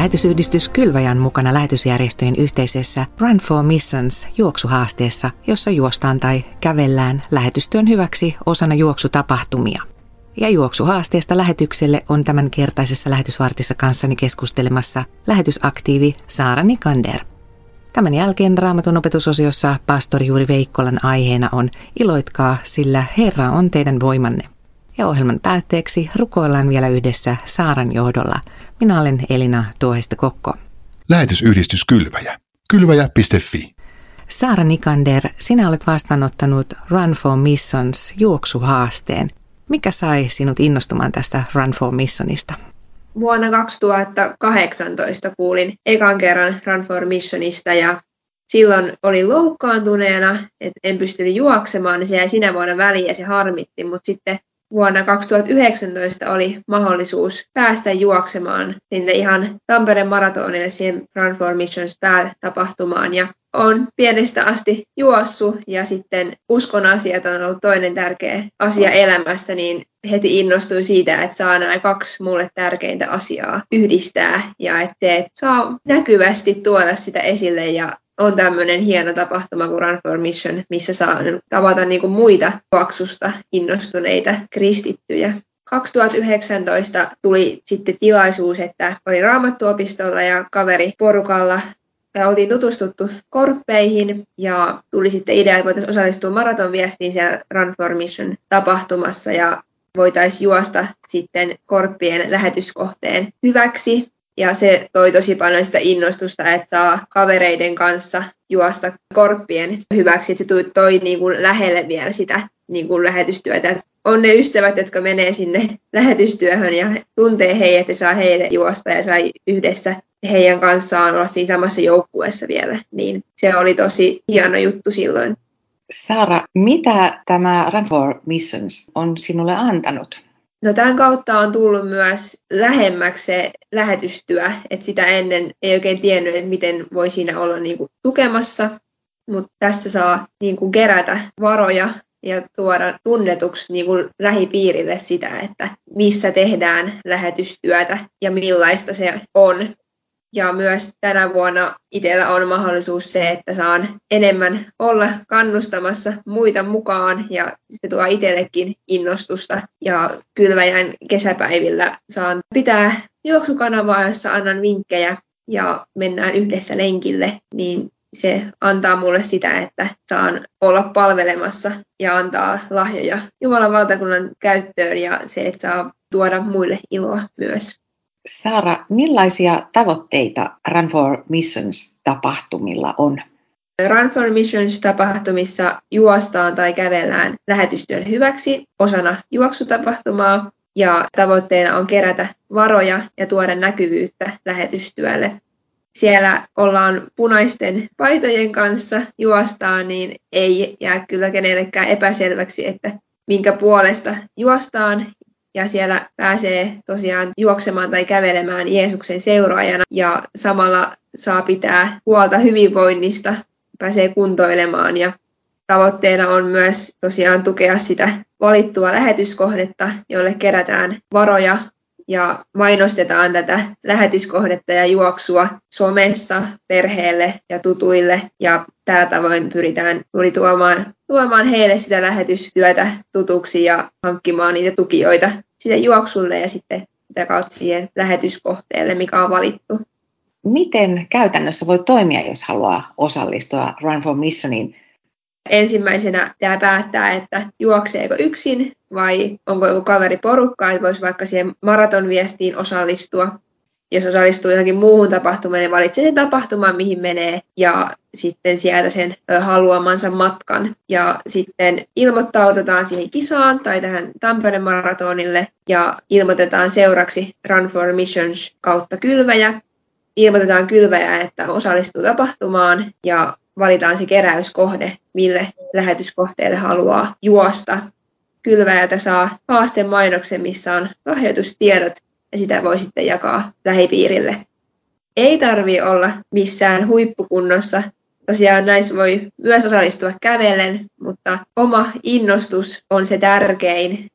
Lähetysyhdistys Kylväjän mukana lähetysjärjestöjen yhteisessä Run for Missions juoksuhaasteessa, jossa juostaan tai kävellään lähetystyön hyväksi osana juoksutapahtumia. Ja juoksuhaasteesta lähetykselle on tämän kertaisessa lähetysvartissa kanssani keskustelemassa lähetysaktiivi Saara Nikander. Tämän jälkeen Raamatun opetusosiossa pastori Juuri Veikkolan aiheena on Iloitkaa, sillä Herra on teidän voimanne. Ja ohjelman päätteeksi rukoillaan vielä yhdessä Saaran johdolla. Minä olen Elina Tuohesta Kokko. Lähetysyhdistys Kylväjä. Kylväjä.fi. Saara Nikander, sinä olet vastaanottanut Run for Missions juoksuhaasteen. Mikä sai sinut innostumaan tästä Run for Missionista? Vuonna 2018 kuulin ekan kerran Run for Missionista ja silloin olin loukkaantuneena, että en pystynyt juoksemaan, niin se jäi sinä vuonna väliin ja se harmitti, mutta sitten vuonna 2019 oli mahdollisuus päästä juoksemaan sinne ihan Tampereen maratonille siihen Run for Missions päätapahtumaan. Ja on pienestä asti juossut ja sitten uskon asiat on ollut toinen tärkeä asia elämässä, niin heti innostuin siitä, että saa nämä kaksi mulle tärkeintä asiaa yhdistää ja että saa näkyvästi tuoda sitä esille ja on tämmöinen hieno tapahtuma kuin Run for Mission, missä saa tavata niin kuin muita juoksusta innostuneita kristittyjä. 2019 tuli sitten tilaisuus, että oli raamattuopistolla ja kaveri porukalla ja oltiin tutustuttu korppeihin ja tuli sitten idea, että voitaisiin osallistua maratonviestiin siellä Run for Mission tapahtumassa ja voitaisiin juosta sitten korppien lähetyskohteen hyväksi. Ja se toi tosi paljon sitä innostusta, että saa kavereiden kanssa juosta korppien hyväksi. Että se toi, toi niin kuin lähelle vielä sitä niin kuin lähetystyötä. On ne ystävät, jotka menee sinne lähetystyöhön ja tuntee heidät ja saa heille juosta ja sai yhdessä heidän kanssaan olla siinä samassa joukkueessa vielä. Niin se oli tosi hieno juttu silloin. Saara, mitä tämä Run for Missions on sinulle antanut? No tämän kautta on tullut myös lähemmäksi se lähetystyö, että sitä ennen ei oikein tiennyt, että miten voi siinä olla niin kuin tukemassa, mutta tässä saa niin kuin kerätä varoja ja tuoda tunnetuksi niin kuin lähipiirille sitä, että missä tehdään lähetystyötä ja millaista se on. Ja myös tänä vuonna itsellä on mahdollisuus se, että saan enemmän olla kannustamassa muita mukaan ja se tuo itsellekin innostusta. Ja kylväjän kesäpäivillä saan pitää juoksukanavaa, jossa annan vinkkejä ja mennään yhdessä lenkille, niin se antaa mulle sitä, että saan olla palvelemassa ja antaa lahjoja Jumalan valtakunnan käyttöön ja se, että saa tuoda muille iloa myös. Saara, millaisia tavoitteita Run for Missions-tapahtumilla on? Run for Missions-tapahtumissa juostaan tai kävellään lähetystyön hyväksi osana juoksutapahtumaa ja tavoitteena on kerätä varoja ja tuoda näkyvyyttä lähetystyölle. Siellä ollaan punaisten paitojen kanssa juostaan, niin ei jää kyllä kenellekään epäselväksi, että minkä puolesta juostaan ja siellä pääsee tosiaan juoksemaan tai kävelemään Jeesuksen seuraajana ja samalla saa pitää huolta hyvinvoinnista, pääsee kuntoilemaan. Ja tavoitteena on myös tosiaan tukea sitä valittua lähetyskohdetta, jolle kerätään varoja ja mainostetaan tätä lähetyskohdetta ja juoksua somessa perheelle ja tutuille ja tällä tavoin pyritään juuri tuomaan, tuomaan heille sitä lähetystyötä tutuksi ja hankkimaan niitä tukijoita sille juoksulle ja sitten sitä kautta siihen lähetyskohteelle, mikä on valittu. Miten käytännössä voi toimia, jos haluaa osallistua Run for Missioniin? Ensimmäisenä tämä päättää, että juokseeko yksin vai onko joku kaveri porukka, että voisi vaikka siihen maratonviestiin osallistua. Jos osallistuu johonkin muuhun tapahtumaan, niin valitsee sen tapahtuman, mihin menee ja sitten sieltä sen haluamansa matkan. Ja sitten ilmoittaudutaan siihen kisaan tai tähän Tampereen maratonille ja ilmoitetaan seuraksi Run for Missions kautta kylväjä. Ilmoitetaan kylväjä, että osallistuu tapahtumaan ja valitaan se keräyskohde, mille lähetyskohteelle haluaa juosta. Kylväjältä saa haasteen mainoksen, missä on lahjoitustiedot ja sitä voi sitten jakaa lähipiirille. Ei tarvi olla missään huippukunnossa. Tosiaan näissä voi myös osallistua kävellen, mutta oma innostus on se tärkein.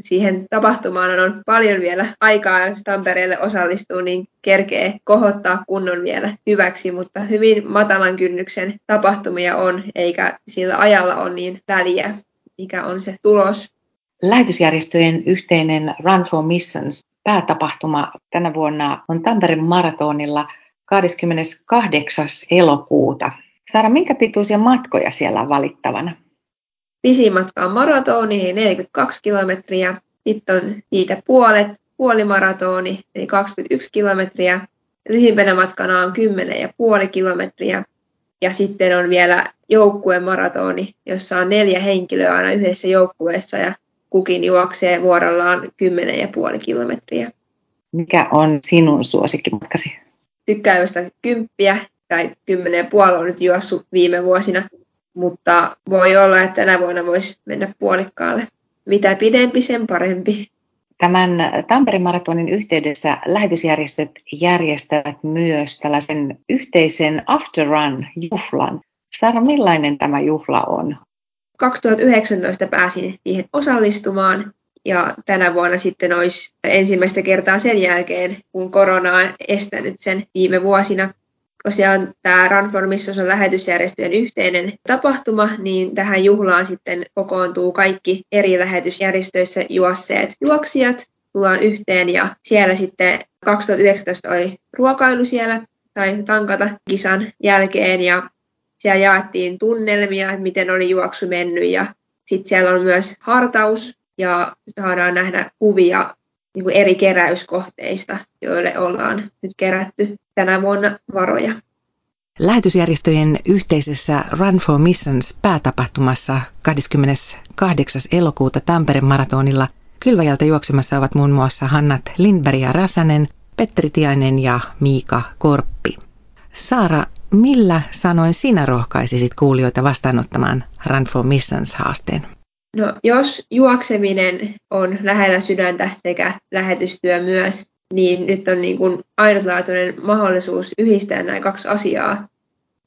Siihen tapahtumaan on paljon vielä aikaa, jos Tampereelle osallistuu, niin kerkee kohottaa kunnon vielä hyväksi, mutta hyvin matalan kynnyksen tapahtumia on, eikä sillä ajalla ole niin väliä, mikä on se tulos. Lähetysjärjestöjen yhteinen Run for Missions päätapahtuma tänä vuonna on Tampereen maratonilla 28. elokuuta. Saara, minkä pituisia matkoja siellä on valittavana? Pisin matka on maratoni, 42 kilometriä. Sitten on siitä puolet, puolimaratoni, eli 21 kilometriä. Lyhimpänä matkana on 10,5 kilometriä. Ja sitten on vielä joukkuemaratoni, jossa on neljä henkilöä aina yhdessä joukkueessa ja kukin juoksee vuorollaan 10,5 kilometriä. Mikä on sinun suosikkimatkasi? Tykkään juosta kymppiä tai 10,5 on nyt juossut viime vuosina mutta voi olla, että tänä vuonna voisi mennä puolikkaalle. Mitä pidempi, sen parempi. Tämän Tampereen maratonin yhteydessä lähetysjärjestöt järjestävät myös tällaisen yhteisen After Run-juhlan. Sara, millainen tämä juhla on? 2019 pääsin siihen osallistumaan ja tänä vuonna sitten olisi ensimmäistä kertaa sen jälkeen, kun korona on estänyt sen viime vuosina tosiaan tämä Run for Mission on lähetysjärjestöjen yhteinen tapahtuma, niin tähän juhlaan sitten kokoontuu kaikki eri lähetysjärjestöissä juosseet juoksijat, tullaan yhteen ja siellä sitten 2019 oli ruokailu siellä tai tankata kisan jälkeen ja siellä jaettiin tunnelmia, että miten oli juoksu mennyt ja sitten siellä on myös hartaus ja saadaan nähdä kuvia niin kuin eri keräyskohteista, joille ollaan nyt kerätty tänä vuonna varoja. Lähetysjärjestöjen yhteisessä Run for Missions päätapahtumassa 28. elokuuta Tampereen maratonilla Kylväjältä juoksemassa ovat muun muassa Hannat Lindberg ja Räsänen, Petteri Tiainen ja Miika Korppi. Saara, millä sanoin sinä rohkaisisit kuulijoita vastaanottamaan Run for Missions haasteen? No, jos juokseminen on lähellä sydäntä sekä lähetystyö myös, niin nyt on niin kuin ainutlaatuinen mahdollisuus yhdistää nämä kaksi asiaa.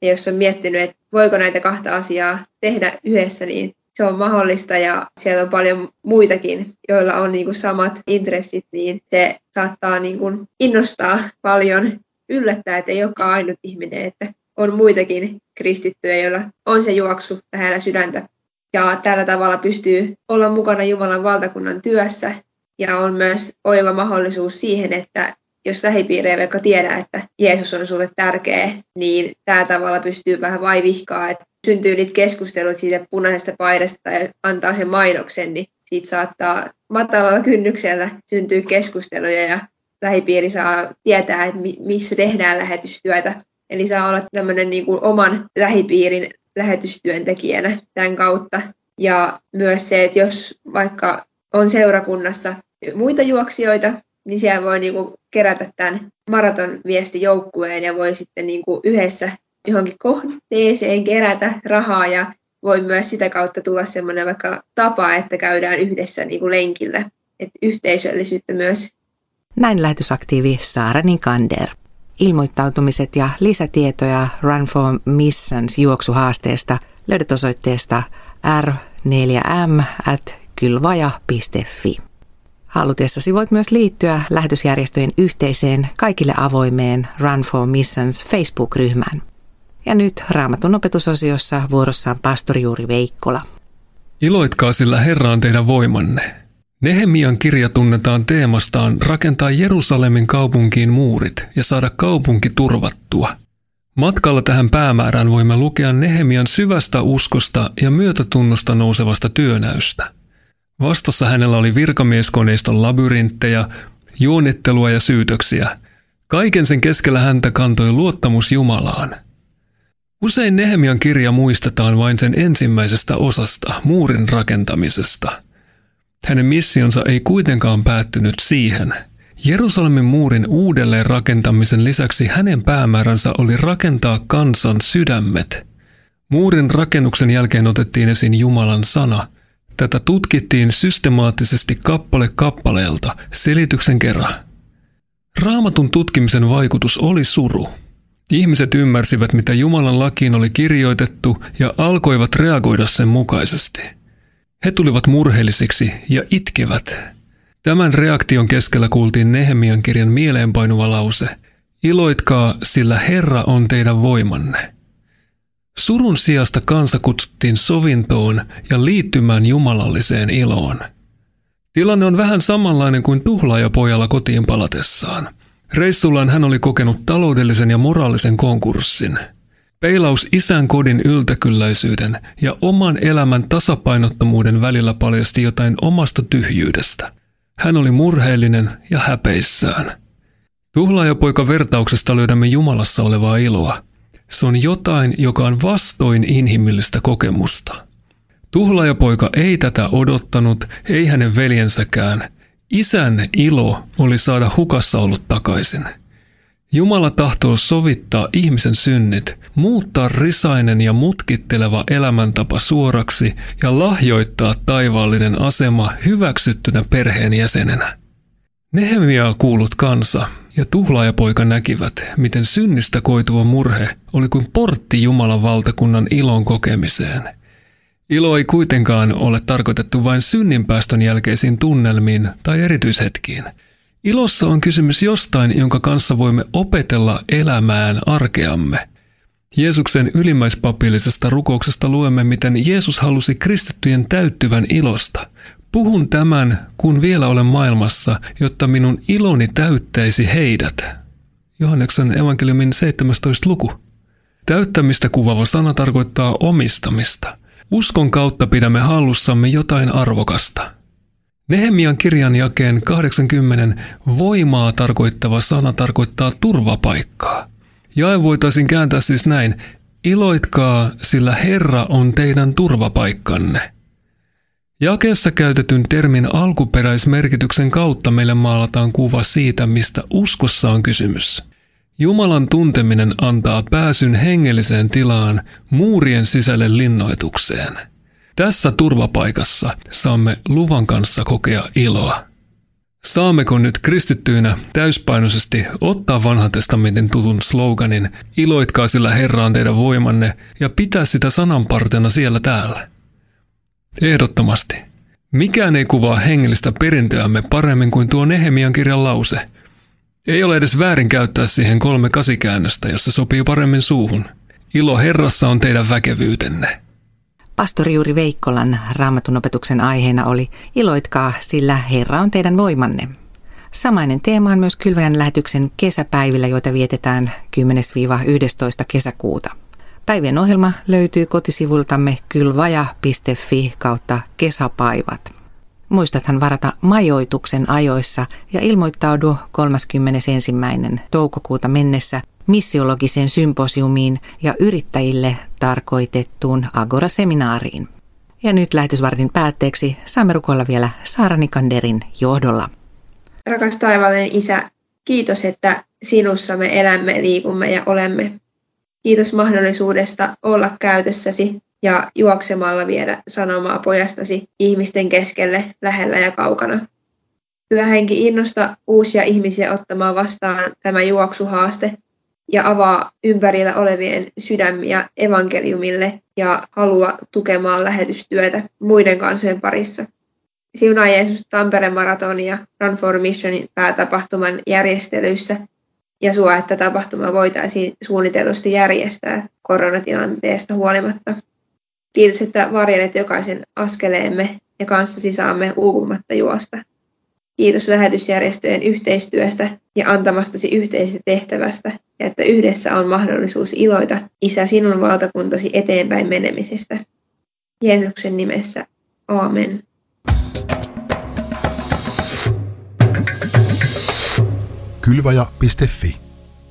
Ja jos on miettinyt, että voiko näitä kahta asiaa tehdä yhdessä, niin se on mahdollista ja siellä on paljon muitakin, joilla on niin kuin samat intressit, niin se saattaa niin kuin innostaa paljon, yllättää, että ei olekaan ainut ihminen, että on muitakin kristittyjä, joilla on se juoksu lähellä sydäntä. Ja tällä tavalla pystyy olla mukana Jumalan valtakunnan työssä ja on myös oiva mahdollisuus siihen, että jos lähipiirejä vaikka tiedä, että Jeesus on sulle tärkeä, niin tällä tavalla pystyy vähän vaivihkaa, että syntyy niitä keskusteluita siitä punaisesta paidasta tai antaa sen mainoksen, niin siitä saattaa matalalla kynnyksellä syntyä keskusteluja ja lähipiiri saa tietää, että missä tehdään lähetystyötä. Eli saa olla tämmöinen niin kuin oman lähipiirin lähetystyöntekijänä tämän kautta. Ja myös se, että jos vaikka on seurakunnassa muita juoksijoita, niin siellä voi niinku kerätä tämän maraton viestijoukkueen ja voi sitten niinku yhdessä johonkin kohteeseen kerätä rahaa ja voi myös sitä kautta tulla semmoinen vaikka tapa, että käydään yhdessä niinku lenkillä. että yhteisöllisyyttä myös. Näin lähetysaktiivi Saara Nikander. Ilmoittautumiset ja lisätietoja Run for Missions juoksuhaasteesta löydät osoitteesta r4m at kylvaja.fi. Halutessasi voit myös liittyä lähetysjärjestöjen yhteiseen kaikille avoimeen Run for Missions Facebook-ryhmään. Ja nyt Raamatun opetusosiossa vuorossaan pastori Juuri Veikkola. Iloitkaa sillä Herra on teidän voimanne. Nehemian kirja tunnetaan teemastaan rakentaa Jerusalemin kaupunkiin muurit ja saada kaupunki turvattua. Matkalla tähän päämäärään voimme lukea Nehemian syvästä uskosta ja myötätunnosta nousevasta työnäystä – Vastassa hänellä oli virkamieskoneiston labyrinttejä, juonittelua ja syytöksiä. Kaiken sen keskellä häntä kantoi luottamus Jumalaan. Usein Nehemian kirja muistetaan vain sen ensimmäisestä osasta, muurin rakentamisesta. Hänen missionsa ei kuitenkaan päättynyt siihen. Jerusalemin muurin uudelleen rakentamisen lisäksi hänen päämääränsä oli rakentaa kansan sydämet. Muurin rakennuksen jälkeen otettiin esiin Jumalan sana – Tätä tutkittiin systemaattisesti kappale kappaleelta selityksen kerran. Raamatun tutkimisen vaikutus oli suru. Ihmiset ymmärsivät, mitä Jumalan lakiin oli kirjoitettu ja alkoivat reagoida sen mukaisesti. He tulivat murheellisiksi ja itkevät. Tämän reaktion keskellä kuultiin Nehemian kirjan mieleenpainuva lause. Iloitkaa, sillä Herra on teidän voimanne. Surun sijasta kansa kutsuttiin sovintoon ja liittymään jumalalliseen iloon. Tilanne on vähän samanlainen kuin tuhlaajapojalla kotiin palatessaan. Reissullaan hän oli kokenut taloudellisen ja moraalisen konkurssin. Peilaus isän kodin yltäkylläisyyden ja oman elämän tasapainottomuuden välillä paljasti jotain omasta tyhjyydestä. Hän oli murheellinen ja häpeissään. Tuhlaajapoika vertauksesta löydämme Jumalassa olevaa iloa. Se on jotain, joka on vastoin inhimillistä kokemusta. Tuhlaajapoika ei tätä odottanut, ei hänen veljensäkään. Isän ilo oli saada hukassa ollut takaisin. Jumala tahtoo sovittaa ihmisen synnit, muuttaa risainen ja mutkitteleva elämäntapa suoraksi ja lahjoittaa taivaallinen asema hyväksyttynä perheenjäsenenä. Nehemiaa kuulut kansa ja tuhlaajapoika näkivät, miten synnistä koituva murhe oli kuin portti Jumalan valtakunnan ilon kokemiseen. Ilo ei kuitenkaan ole tarkoitettu vain synninpäästön jälkeisiin tunnelmiin tai erityishetkiin. Ilossa on kysymys jostain, jonka kanssa voimme opetella elämään arkeamme. Jeesuksen ylimmäispapillisesta rukouksesta luemme, miten Jeesus halusi kristittyjen täyttyvän ilosta. Puhun tämän, kun vielä olen maailmassa, jotta minun iloni täyttäisi heidät. Johanneksen evankeliumin 17. luku. Täyttämistä kuvaava sana tarkoittaa omistamista. Uskon kautta pidämme hallussamme jotain arvokasta. Nehemian kirjan jakeen 80 voimaa tarkoittava sana tarkoittaa turvapaikkaa. Jae voitaisiin kääntää siis näin, iloitkaa, sillä Herra on teidän turvapaikkanne. Jakeessa käytetyn termin alkuperäismerkityksen kautta meille maalataan kuva siitä, mistä uskossa on kysymys. Jumalan tunteminen antaa pääsyn hengelliseen tilaan muurien sisälle linnoitukseen. Tässä turvapaikassa saamme luvan kanssa kokea iloa. Saammeko nyt kristittyinä täyspainoisesti ottaa vanhan testamentin tutun sloganin Iloitkaa sillä Herra on teidän voimanne ja pitää sitä sananpartena siellä täällä? Ehdottomasti. Mikään ei kuvaa hengellistä perintöämme paremmin kuin tuo Nehemian kirjan lause. Ei ole edes väärin käyttää siihen kolme kasikäännöstä, jossa sopii paremmin suuhun. Ilo Herrassa on teidän väkevyytenne. Pastori Juuri Veikkolan raamatun opetuksen aiheena oli Iloitkaa, sillä Herra on teidän voimanne. Samainen teema on myös Kylväjän lähetyksen kesäpäivillä, joita vietetään 10-11 kesäkuuta. Päivien ohjelma löytyy kotisivultamme kylvaja.fi kautta kesäpaivat. Muistathan varata majoituksen ajoissa ja ilmoittaudu 31. toukokuuta mennessä missiologiseen symposiumiin ja yrittäjille tarkoitettuun Agora-seminaariin. Ja nyt lähetysvartin päätteeksi saamme rukoilla vielä Saara Nikanderin johdolla. Rakas taivaallinen Isä, kiitos, että sinussa me elämme, liikumme ja olemme. Kiitos mahdollisuudesta olla käytössäsi ja juoksemalla viedä sanomaa pojastasi ihmisten keskelle, lähellä ja kaukana. Hyvä henki innosta uusia ihmisiä ottamaan vastaan tämä juoksuhaaste ja avaa ympärillä olevien sydämiä evankeliumille ja halua tukemaan lähetystyötä muiden kansojen parissa. Siunaa Jeesus Tampereen maraton ja Run for Missionin päätapahtuman järjestelyissä ja sua, että tapahtuma voitaisiin suunnitellusti järjestää koronatilanteesta huolimatta. Kiitos, että varjelet jokaisen askeleemme ja kanssasi saamme uupumatta juosta. Kiitos lähetysjärjestöjen yhteistyöstä ja antamastasi yhteisestä tehtävästä ja että yhdessä on mahdollisuus iloita Isä sinun valtakuntasi eteenpäin menemisestä. Jeesuksen nimessä. Aamen. Kylvaja.fi